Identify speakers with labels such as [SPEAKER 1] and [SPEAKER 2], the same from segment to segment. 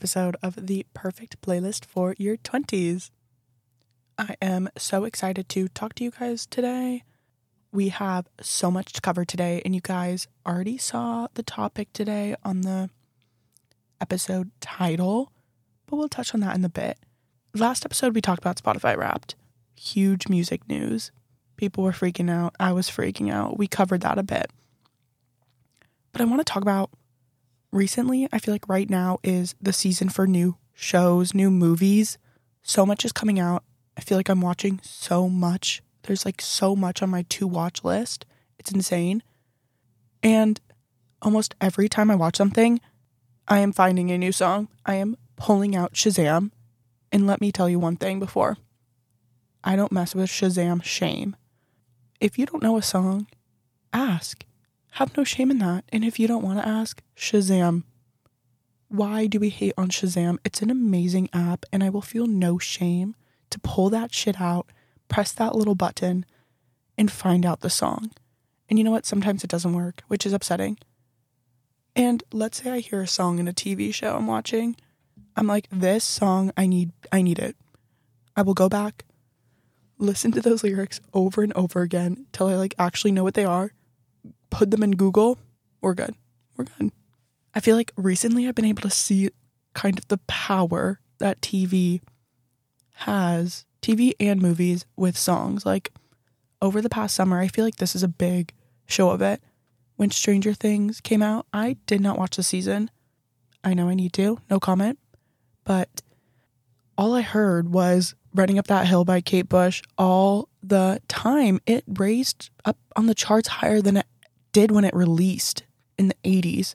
[SPEAKER 1] episode of the perfect playlist for your 20s. I am so excited to talk to you guys today. We have so much to cover today, and you guys already saw the topic today on the episode title, but we'll touch on that in a bit. Last episode, we talked about Spotify Wrapped. Huge music news. People were freaking out. I was freaking out. We covered that a bit. But I want to talk about recently, I feel like right now is the season for new shows, new movies. So much is coming out. I feel like I'm watching so much. There's like so much on my to watch list. It's insane. And almost every time I watch something, I am finding a new song. I am pulling out Shazam. And let me tell you one thing before I don't mess with Shazam shame. If you don't know a song, ask. Have no shame in that. And if you don't want to ask, Shazam. Why do we hate on Shazam? It's an amazing app, and I will feel no shame to pull that shit out, press that little button, and find out the song. And you know what? Sometimes it doesn't work, which is upsetting. And let's say I hear a song in a TV show I'm watching. I'm like, this song, I need I need it. I will go back, listen to those lyrics over and over again till I like actually know what they are put them in Google, we're good. We're good. I feel like recently I've been able to see kind of the power that TV has, TV and movies with songs. Like over the past summer, I feel like this is a big show of it. When Stranger Things came out, I did not watch the season. I know I need to, no comment. But all I heard was Running Up That Hill by Kate Bush all the time. It raised up on the charts higher than it did when it released in the 80s.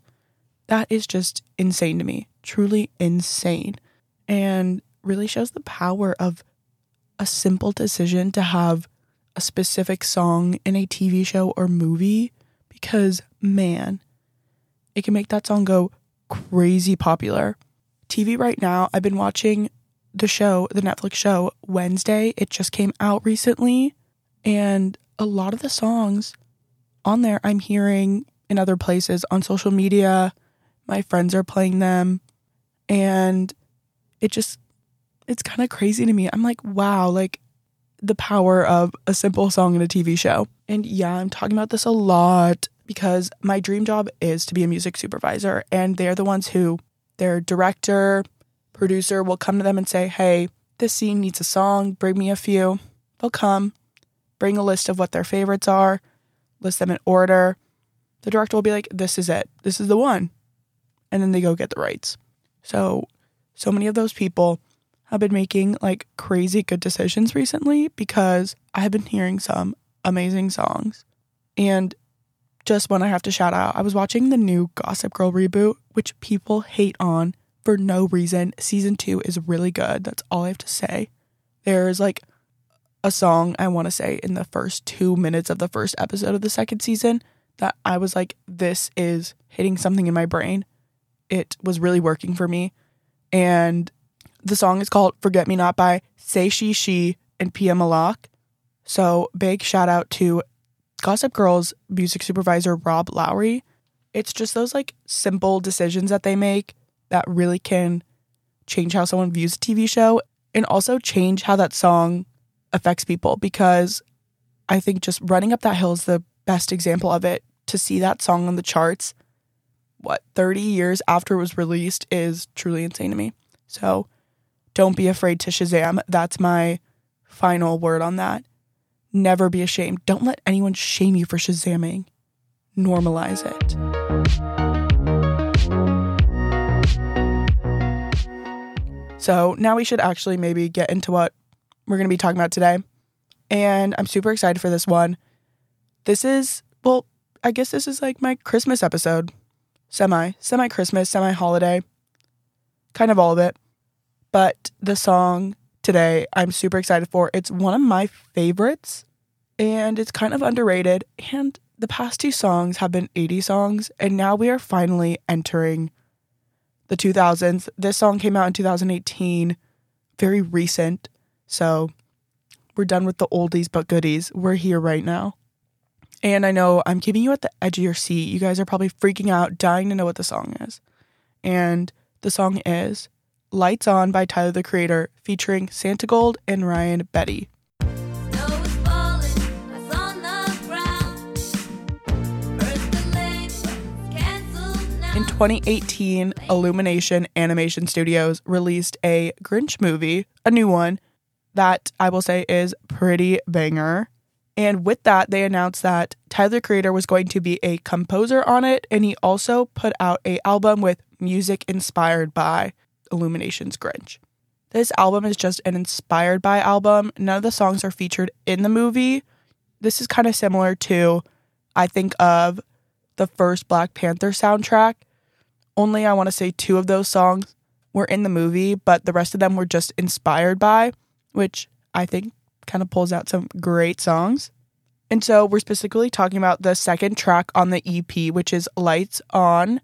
[SPEAKER 1] That is just insane to me. Truly insane. And really shows the power of a simple decision to have a specific song in a TV show or movie because, man, it can make that song go crazy popular. TV right now, I've been watching the show, the Netflix show, Wednesday. It just came out recently. And a lot of the songs on there, I'm hearing in other places on social media, my friends are playing them. And it just, it's kind of crazy to me. I'm like, wow, like the power of a simple song in a TV show. And yeah, I'm talking about this a lot because my dream job is to be a music supervisor. And they're the ones who, their director, producer will come to them and say, hey, this scene needs a song, bring me a few. They'll come, bring a list of what their favorites are list them in order. The director will be like, this is it. This is the one. And then they go get the rights. So, so many of those people have been making like crazy good decisions recently because I have been hearing some amazing songs. And just one I have to shout out I was watching the new Gossip Girl reboot, which people hate on for no reason. Season two is really good. That's all I have to say. There's like a song I want to say in the first two minutes of the first episode of the second season that I was like, this is hitting something in my brain. It was really working for me. And the song is called Forget Me Not by Say She She and Pia Malak. So big shout out to Gossip Girl's music supervisor, Rob Lowry. It's just those like simple decisions that they make that really can change how someone views a TV show and also change how that song affects people because I think just running up that hill is the best example of it. To see that song on the charts, what, 30 years after it was released is truly insane to me. So don't be afraid to Shazam. That's my final word on that. Never be ashamed. Don't let anyone shame you for Shazamming. Normalize it. So now we should actually maybe get into what we're going to be talking about today. And I'm super excited for this one. This is, well, I guess this is like my Christmas episode. Semi, semi Christmas, semi holiday, kind of all of it. But the song today, I'm super excited for. It's one of my favorites and it's kind of underrated. And the past two songs have been 80 songs, and now we are finally entering the 2000s. This song came out in 2018, very recent. So we're done with the oldies but goodies. We're here right now. And I know I'm keeping you at the edge of your seat. You guys are probably freaking out, dying to know what the song is. And The song is Lights On by Tyler the Creator, featuring Santigold and Ryan Beatty. In 2018, Illumination Animation Studios released a Grinch movie, a new one, that I will say is pretty banger. And with that, they announced that Tyler Creator was going to be a composer on it, and he also put out a album with music inspired by Illumination's Grinch. This album is just an inspired by album. None of the songs are featured in the movie. This is kind of similar to, I think, of the first Black Panther soundtrack. Only I want to say two of those songs were in the movie, but the rest of them were just inspired by, which I think kind of pulls out some great songs. And so we're specifically talking about the second track on the EP, which is Lights On.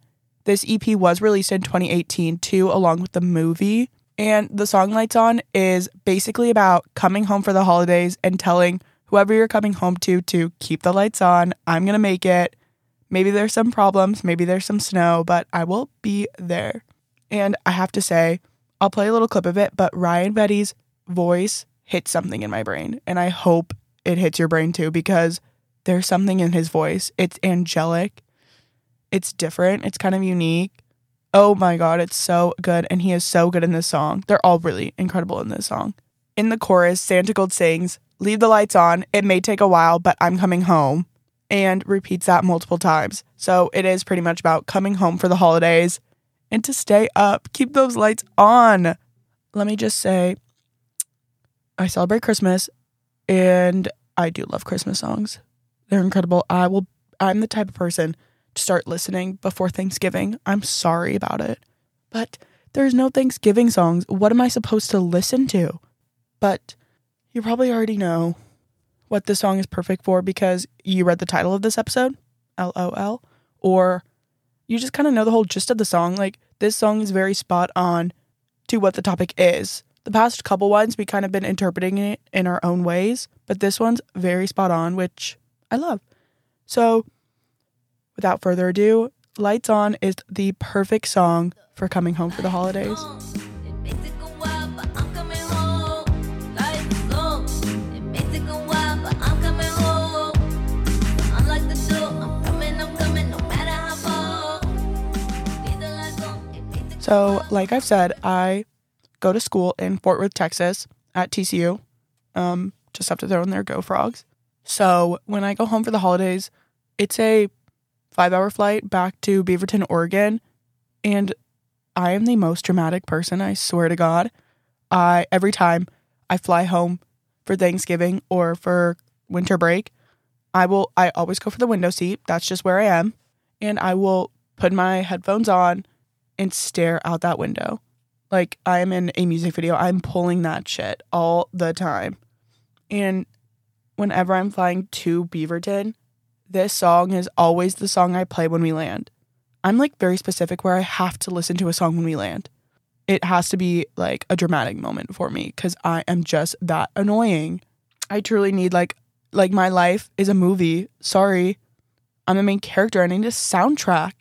[SPEAKER 1] This EP was released in 2018 too, along with the movie. And the song Lights On is basically about coming home for the holidays and telling whoever you're coming home to to keep the lights on. I'm going to make it. Maybe there's some problems, maybe there's some snow, but I will be there. And I have to say, I'll play a little clip of it, but Ryan Beatty's voice hits something in my brain. And I hope it hits your brain too because there's something in his voice. It's angelic, it's different, it's kind of unique. Oh my God, it's so good. And he is so good in this song. They're all really incredible in this song. In the chorus, Santigold sings, Leave the lights on. It may take a while, but I'm coming home and repeats that multiple times. So it is pretty much about coming home for the holidays and to stay up, keep those lights on. Let me just say, I celebrate Christmas and I do love Christmas songs. They're incredible. I will, I'm the type of person to start listening before Thanksgiving. I'm sorry about it, but there's no Thanksgiving songs. What am I supposed to listen to? But you probably already know what this song is perfect for because you read the title of this episode, LOL, or you just kind of know the whole gist of the song. Like, this song is very spot on to what the topic is. The past couple ones, we kind of been interpreting it in our own ways, but this one's very spot on, which I love. So, without further ado, Lights On is the perfect song for coming home for the holidays. So, like I've said, I go to school in Fort Worth, Texas at TCU. Um, just have to throw in there Go Frogs. So, when I go home for the holidays, it's a five hour flight back to Beaverton, Oregon. And I am the most dramatic person, I swear to God. I every time I fly home for Thanksgiving or for winter break, I will I always go for the window seat. That's just where I am. And I will put my headphones on and stare out that window. Like I'm in a music video, I'm pulling that shit all the time. And whenever I'm flying to Beaverton, this song is always the song I play when we land. I'm like very specific where I have to listen to a song when we land. It has to be like a dramatic moment for me cuz I am just that annoying. I truly need like like my life is a movie. Sorry. I'm the main character. I need a soundtrack.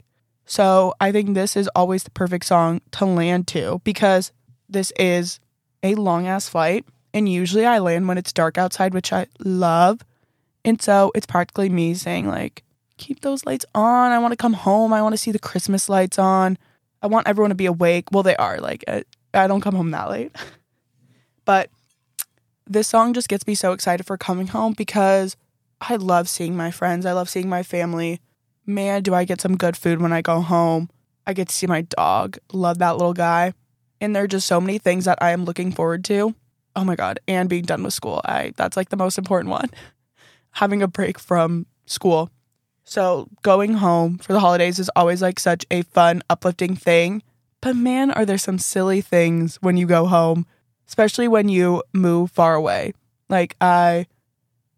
[SPEAKER 1] So I think this is always the perfect song to land to because this is a long ass flight. And usually I land when it's dark outside, which I love. And so it's practically me saying, like, keep those lights on. I want to come home. I want to see the Christmas lights on. I want everyone to be awake. Well, they are. Like, I, I don't come home that late. but this song just gets me so excited for coming home because I love seeing my friends. I love seeing my family man, do I get some good food when I go home. I get to see my dog. Love that little guy. And there are just so many things that I am looking forward to. Oh my god, and being done with school. I that's like the most important one. Having a break from school. So, going home for the holidays is always like such a fun, uplifting thing. But man, are there some silly things when you go home, especially when you move far away. Like I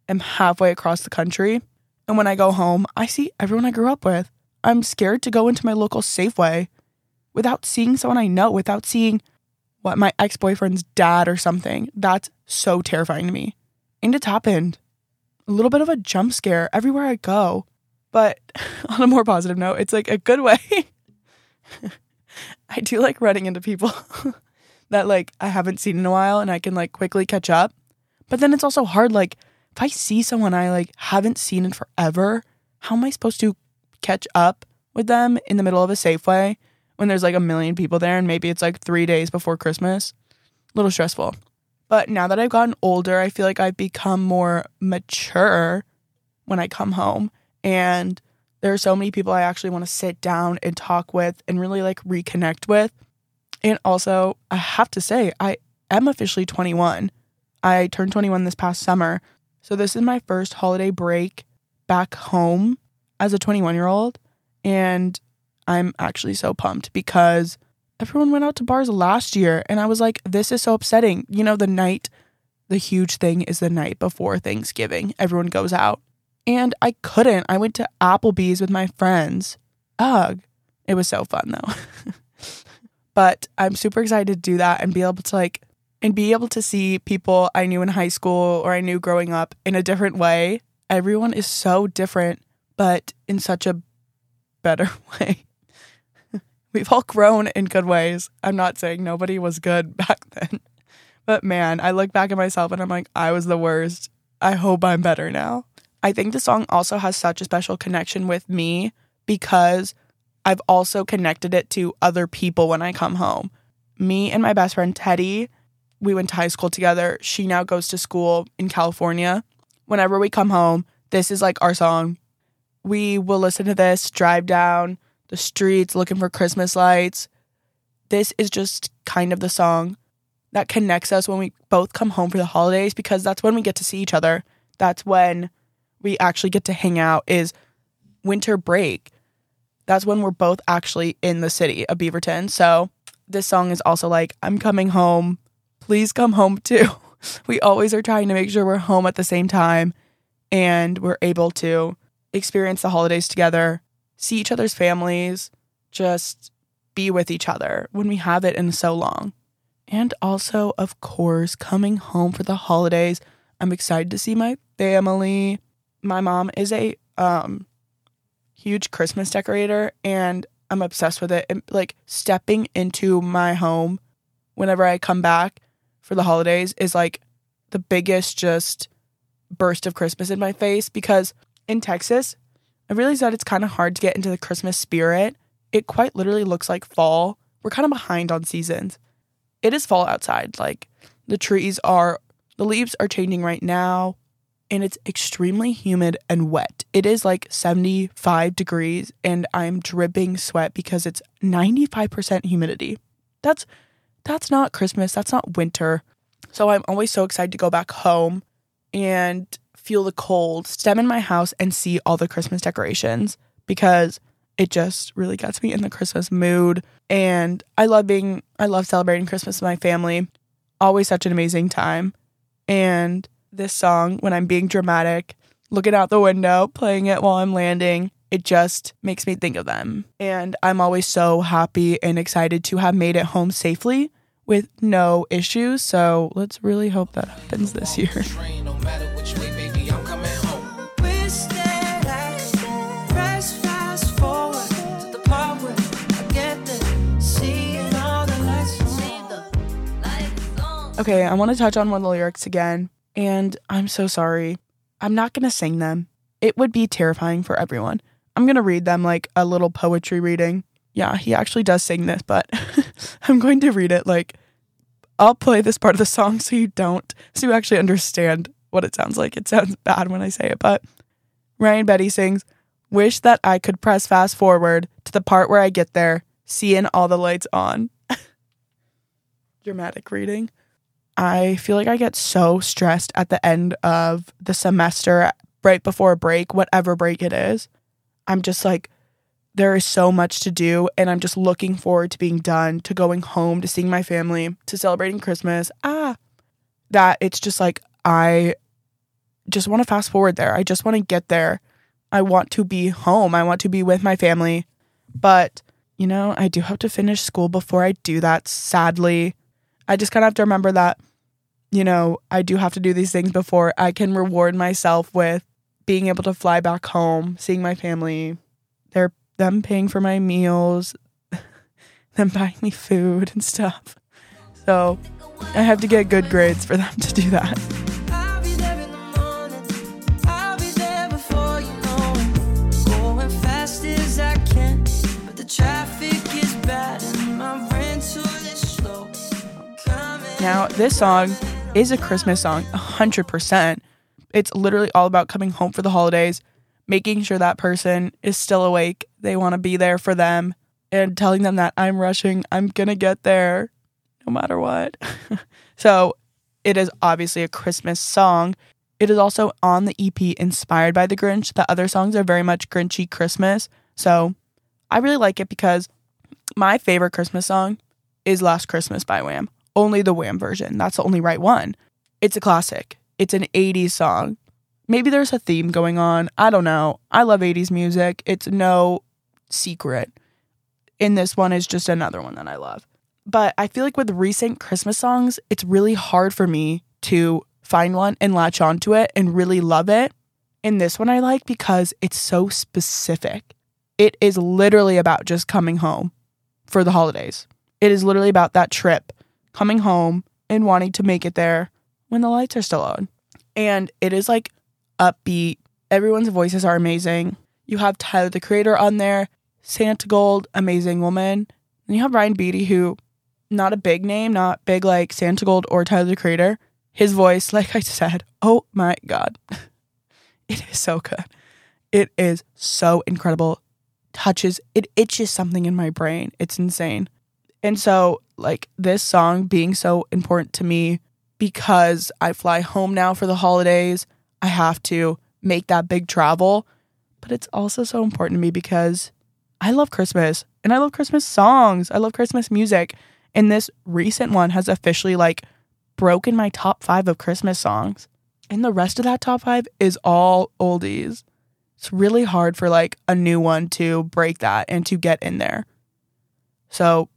[SPEAKER 1] am halfway across the country and when I go home, I see everyone I grew up with. I'm scared to go into my local Safeway without seeing someone I know, without seeing what my ex boyfriend's dad or something. That's so terrifying to me. And it's happened. A little bit of a jump scare everywhere I go. But on a more positive note, it's like a good way. I do like running into people that like I haven't seen in a while and I can like quickly catch up. But then it's also hard like if I see someone I like haven't seen in forever, how am I supposed to catch up with them in the middle of a Safeway when there's like a million people there and maybe it's like 3 days before Christmas? A little stressful. But now that I've gotten older, I feel like I've become more mature when I come home and there are so many people I actually want to sit down and talk with and really like reconnect with. And also, I have to say, I am officially 21. I turned 21 this past summer. So this is my first holiday break back home as a 21 year old. And I'm actually so pumped because everyone went out to bars last year. And I was like, this is so upsetting. You know, the night, the huge thing is the night before Thanksgiving. Everyone goes out. And I couldn't. I went to Applebee's with my friends. Ugh. It was so fun though. but I'm super excited to do that and be able to like and be able to see people I knew in high school or I knew growing up in a different way. Everyone is so different, but in such a better way. We've all grown in good ways. I'm not saying nobody was good back then. But man, I look back at myself and I'm like, I was the worst. I hope I'm better now. I think the song also has such a special connection with me because I've also connected it to other people when I come home. Me and my best friend Teddy, we went to high school together. She now goes to school in California. Whenever we come home, this is like our song. We will listen to this, drive down the streets looking for Christmas lights. This is just kind of the song that connects us when we both come home for the holidays because that's when we get to see each other. That's when we actually get to hang out is winter break. That's when we're both actually in the city of Beaverton. So this song is also like, I'm coming home. Please come home too. We always are trying to make sure we're home at the same time and we're able to experience the holidays together, see each other's families, just be with each other when we have it in so long. And also, of course, coming home for the holidays. I'm excited to see my family my mom is a um huge Christmas decorator and I'm obsessed with it. And like stepping into my home whenever I come back for the holidays is like the biggest just burst of Christmas in my face because in Texas, I realized that it's kind of hard to get into the Christmas spirit. It quite literally looks like fall. We're kind of behind on seasons. It is fall outside. Like the trees are, the leaves are changing right now and it's extremely humid and wet. It is like 75 degrees and I'm dripping sweat because it's 95% humidity. That's that's not Christmas, that's not winter. So I'm always so excited to go back home and feel the cold, stem in my house and see all the Christmas decorations because it just really gets me in the Christmas mood and I love being I love celebrating Christmas with my family. Always such an amazing time. And this song when I'm being dramatic, looking out the window, playing it while I'm landing. It just makes me think of them. And I'm always so happy and excited to have made it home safely with no issues. So let's really hope that happens this year. Okay, I want to touch on one of the lyrics again and I'm so sorry. I'm not going to sing them. It would be terrifying for everyone. I'm going to read them like a little poetry reading. Yeah, he actually does sing this, but I'm going to read it like I'll play this part of the song so you don't, so you actually understand what it sounds like. It sounds bad when I say it, but Ryan Beatty sings, Wish that I could press fast forward to the part where I get there, seeing all the lights on. Dramatic reading. I feel like I get so stressed at the end of the semester, right before a break, whatever break it is. I'm just like, there is so much to do, and I'm just looking forward to being done, to going home, to seeing my family, to celebrating Christmas. Ah, that it's just like, I just want to fast forward there. I just want to get there. I want to be home. I want to be with my family. But, you know, I do have to finish school before I do that, sadly. I just kind of have to remember that, you know, I do have to do these things before I can reward myself with being able to fly back home, seeing my family. They're them paying for my meals. them buying me food and stuff. So I have to get good grades for them to do that.
[SPEAKER 2] I'll be there in the morning. I'll be there before you know it. Going fast as I can, but the traffic is bad and my rental is slow. I'm coming.
[SPEAKER 1] Now, this song is a Christmas song, 100%. It's literally all about coming home for the holidays, making sure that person is still awake. They want to be there for them and telling them that I'm rushing, I'm going to get there no matter what. so, it is obviously a Christmas song. It is also on the EP inspired by The Grinch. The other songs are very much Grinchy Christmas. So, I really like it because my favorite Christmas song is Last Christmas by Wham. Only the Wham version. That's the only right one. It's a classic. It's an 80s song. Maybe there's a theme going on. I don't know. I love 80s music. It's no secret. And this one is just another one that I love. But I feel like with recent Christmas songs, it's really hard for me to find one and latch onto it and really love it. And this one I like because it's so specific. It is literally about just coming home for the holidays. It is literally about that trip, coming home and wanting to make it there when the lights are still on. And it is like upbeat. Everyone's voices are amazing. You have Tyler the Creator on there, Santigold, Amazing Woman. And you have Ryan Beatty, who, not a big name, not big like Santigold or Tyler the Creator. His voice, like I said, oh my God. It is so good. It is so incredible. Touches, it itches something in my brain. It's insane. And so, like, this song being so important to me because I fly home now for the holidays, I have to make that big travel. But it's also so important to me because I love Christmas and I love Christmas songs. I love Christmas music. And this recent one has officially, like, broken my top five of Christmas songs. And the rest of that top five is all oldies. It's really hard for like a new one to break that and to get in there. So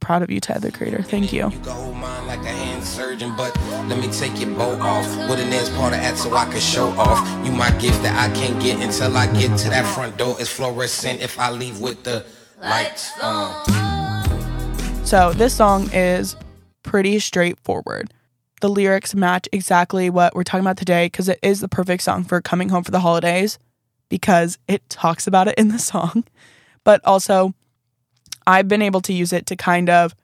[SPEAKER 1] proud of you, Ted the Creator. Thank you.
[SPEAKER 3] You can mine like a hand surgeon, but let me take your bow off. With an ass part of that so I can show off. You my gift that I can't get until I get to that front door. It's fluorescent if I leave with the lights on.
[SPEAKER 1] So this song is pretty straightforward. The lyrics match exactly what we're talking about today because it is the perfect song for coming home for the holidays because it talks about it in the song. But also, I've been able to use it to kind of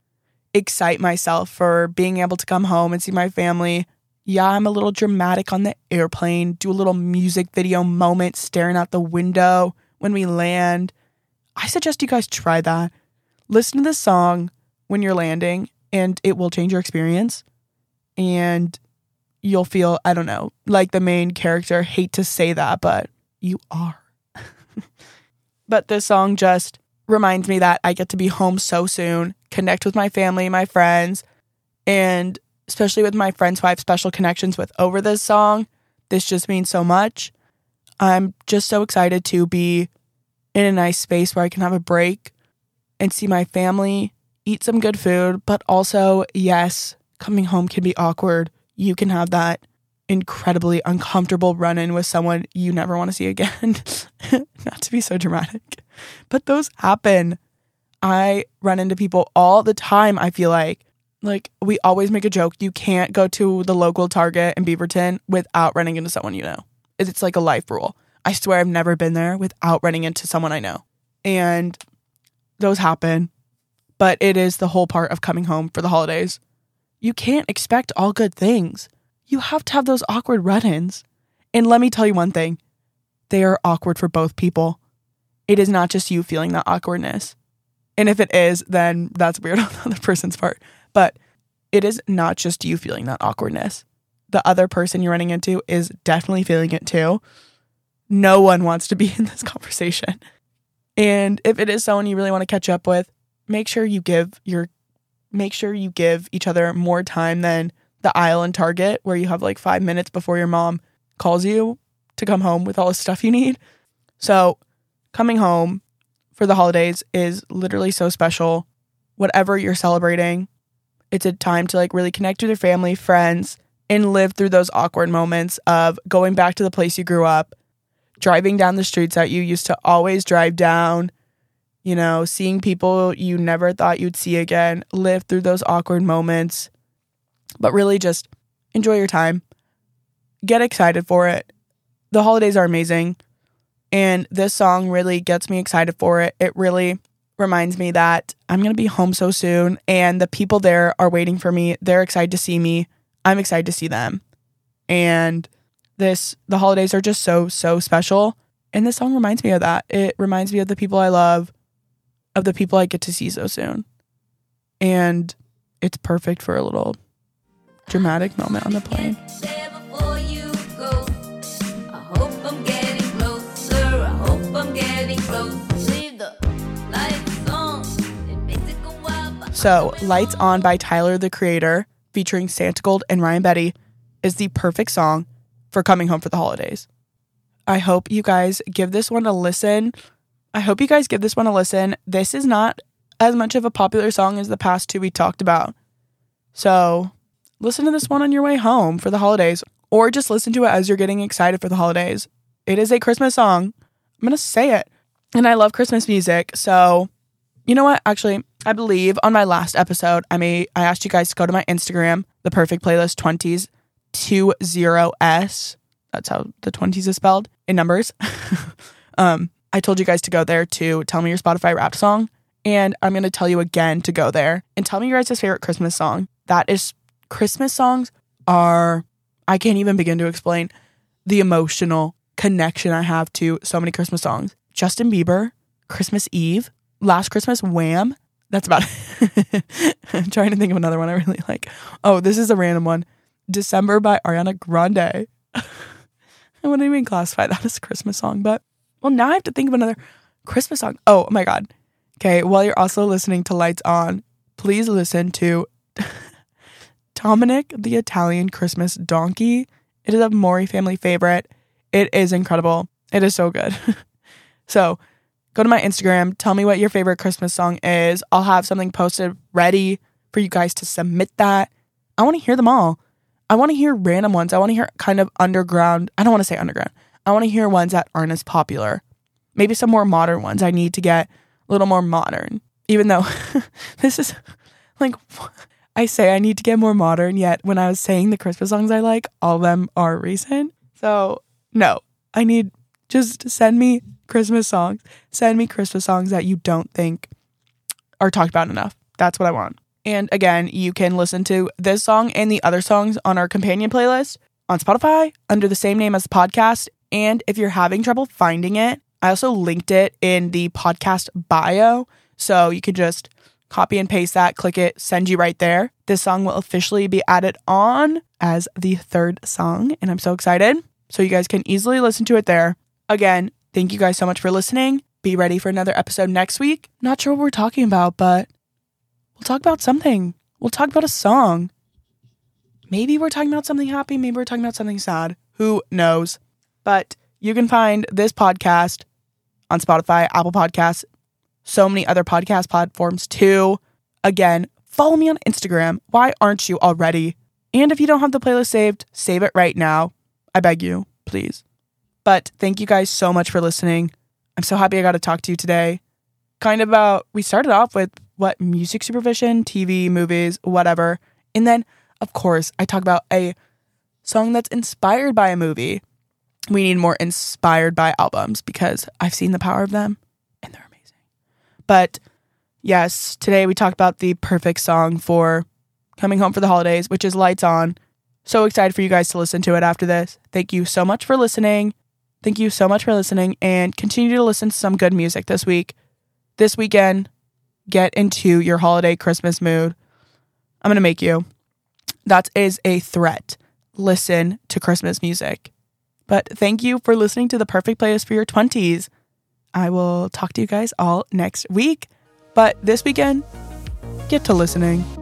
[SPEAKER 1] excite myself for being able to come home and see my family. Yeah, I'm a little dramatic on the airplane, do a little music video moment staring out the window when we land. I suggest you guys try that. Listen to this song when you're landing, and it will change your experience. And you'll feel, I don't know, like the main character. Hate to say that, but you are. but this song just reminds me that I get to be home so soon, connect with my family, my friends, and especially with my friends who I have special connections with over this song. This just means so much. I'm just so excited to be in a nice space where I can have a break and see my family, eat some good food, but also, yes, coming home can be awkward. You can have that incredibly uncomfortable run in with someone you never want to see again. Not to be so dramatic, but those happen. I run into people all the time, I feel like. Like, we always make a joke. You can't go to the local Target in Beaverton without running into someone you know. It's like a life rule. I swear I've never been there without running into someone I know. And those happen, but it is the whole part of coming home for the holidays. You can't expect all good things you have to have those awkward run ins. And let me tell you one thing they are awkward for both people. It is not just you feeling that awkwardness. And if it is, then that's weird on the other person's part. But it is not just you feeling that awkwardness. The other person you're running into is definitely feeling it too. No one wants to be in this conversation. And if it is someone you really want to catch up with, make sure you give your make sure you give each other more time than the aisle in Target where you have like five minutes before your mom calls you to come home with all the stuff you need. So, coming home for the holidays is literally so special. Whatever you're celebrating, it's a time to like really connect with your family, friends, and live through those awkward moments of going back to the place you grew up, driving down the streets that you used to always drive down, you know, seeing people you never thought you'd see again, live through those awkward moments, but really just enjoy your time. Get excited for it. The holidays are amazing. And this song really gets me excited for it. It really reminds me that I'm going to be home so soon and the people there are waiting for me. They're excited to see me. I'm excited to see them. And this the holidays are just so so special and this song reminds me of that. It reminds me of the people I love, of the people I get to see so soon. And it's perfect for a little dramatic moment on the plane.
[SPEAKER 4] There before you go. I hope I'm getting closer. I hope I'm getting close. Leave the lights on. It makes it go wild. but
[SPEAKER 1] So, Lights On by Tyler the Creator, featuring Santigold and Ryan Beatty, is the perfect song for coming home for the holidays. I hope you guys give this one a listen. I hope you guys give this one a listen. This is not as much of a popular song as the past two we talked about. So, listen to this one on your way home for the holidays, or just listen to it as you're getting excited for the holidays. It is a Christmas song. I'm going to say it. And I love Christmas music. So, you know what? Actually, I believe on my last episode, I may I asked you guys to go to my Instagram, the perfect playlist 20s 20s. That's how the 20s is spelled in numbers. um, I told you guys to go there to tell me your Spotify rap song. And I'm going to tell you again to go there and tell me your guys' favorite Christmas song. That is, Christmas songs are, I can't even begin to explain the emotional connection I have to so many Christmas songs. Justin Bieber, Christmas Eve, Last Christmas, Wham. That's about it. I'm trying to think of another one I really like. Oh, this is a random one. December by Ariana Grande. I wouldn't even classify that as a Christmas song, but well, now I have to think of another Christmas song. Oh my God. Okay, while you're also listening to Lights On, please listen to Dominic the Italian Christmas Donkey. It is a Mori family favorite. It is incredible. It is so good. so go to my Instagram, tell me what your favorite Christmas song is. I'll have something posted ready for you guys to submit that. I want to hear them all. I want to hear random ones. I want to hear kind of underground. I don't want to say underground. I want to hear ones that aren't as popular. Maybe some more modern ones. I need to get a little more modern. Even though this is like I say I need to get more modern, yet when I was saying the Christmas songs I like, all of them are recent. So, no, I need just send me Christmas songs. Send me Christmas songs that you don't think are talked about enough. That's what I want. And again, you can listen to this song and the other songs on our companion playlist on Spotify under the same name as the podcast. And if you're having trouble finding it, I also linked it in the podcast bio. So you can just copy and paste that, click it, send you right there. This song will officially be added on as the third song. And I'm so excited. So you guys can easily listen to it there. Again, thank you guys so much for listening. Be ready for another episode next week. Not sure what we're talking about, but we'll talk about something. We'll talk about a song. Maybe we're talking about something happy. Maybe we're talking about something sad. Who knows? But you can find this podcast on Spotify, Apple Podcasts, so many other podcast platforms too. Again, follow me on Instagram. Why aren't you already? And if you don't have the playlist saved, save it right now. I beg you, please. But thank you guys so much for listening. I'm so happy I got to talk to you today. Kind of about, we started off with what music supervision, TV, movies, whatever. And then, of course, I talk about a song that's inspired by a movie. We need more inspired by albums because I've seen the power of them. But yes, today we talked about the perfect song for coming home for the holidays, which is Lights On. So excited for you guys to listen to it after this. Thank you so much for listening. Thank you so much for listening and continue to listen to some good music this week. This weekend, get into your holiday Christmas mood. I'm going to make you. That is a threat. Listen to Christmas music. But thank you for listening to the perfect playlist for your 20s. I will talk to you guys all next week. But this weekend, get to listening.